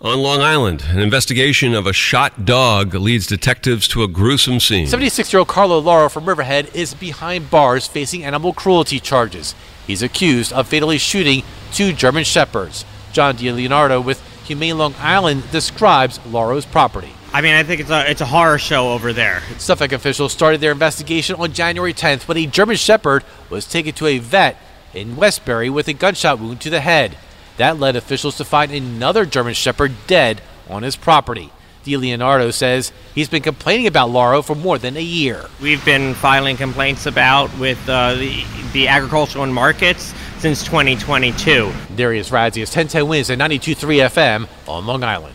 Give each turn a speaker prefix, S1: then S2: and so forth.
S1: On Long Island, an investigation of a shot dog leads detectives to a gruesome scene.
S2: 76 year old Carlo Lauro from Riverhead is behind bars facing animal cruelty charges. He's accused of fatally shooting two German Shepherds. John DiLeonardo with Humane Long Island describes Lauro's property.
S3: I mean, I think it's a it's a horror show over there.
S2: Suffolk officials started their investigation on January 10th when a German Shepherd was taken to a vet in Westbury with a gunshot wound to the head. That led officials to find another German Shepherd dead on his property. DiLeonardo says he's been complaining about Lauro for more than a year.
S3: We've been filing complaints about with uh, the the agricultural and markets since 2022.
S2: Darius Radzius, 1010 WINS at 92.3 FM on Long Island.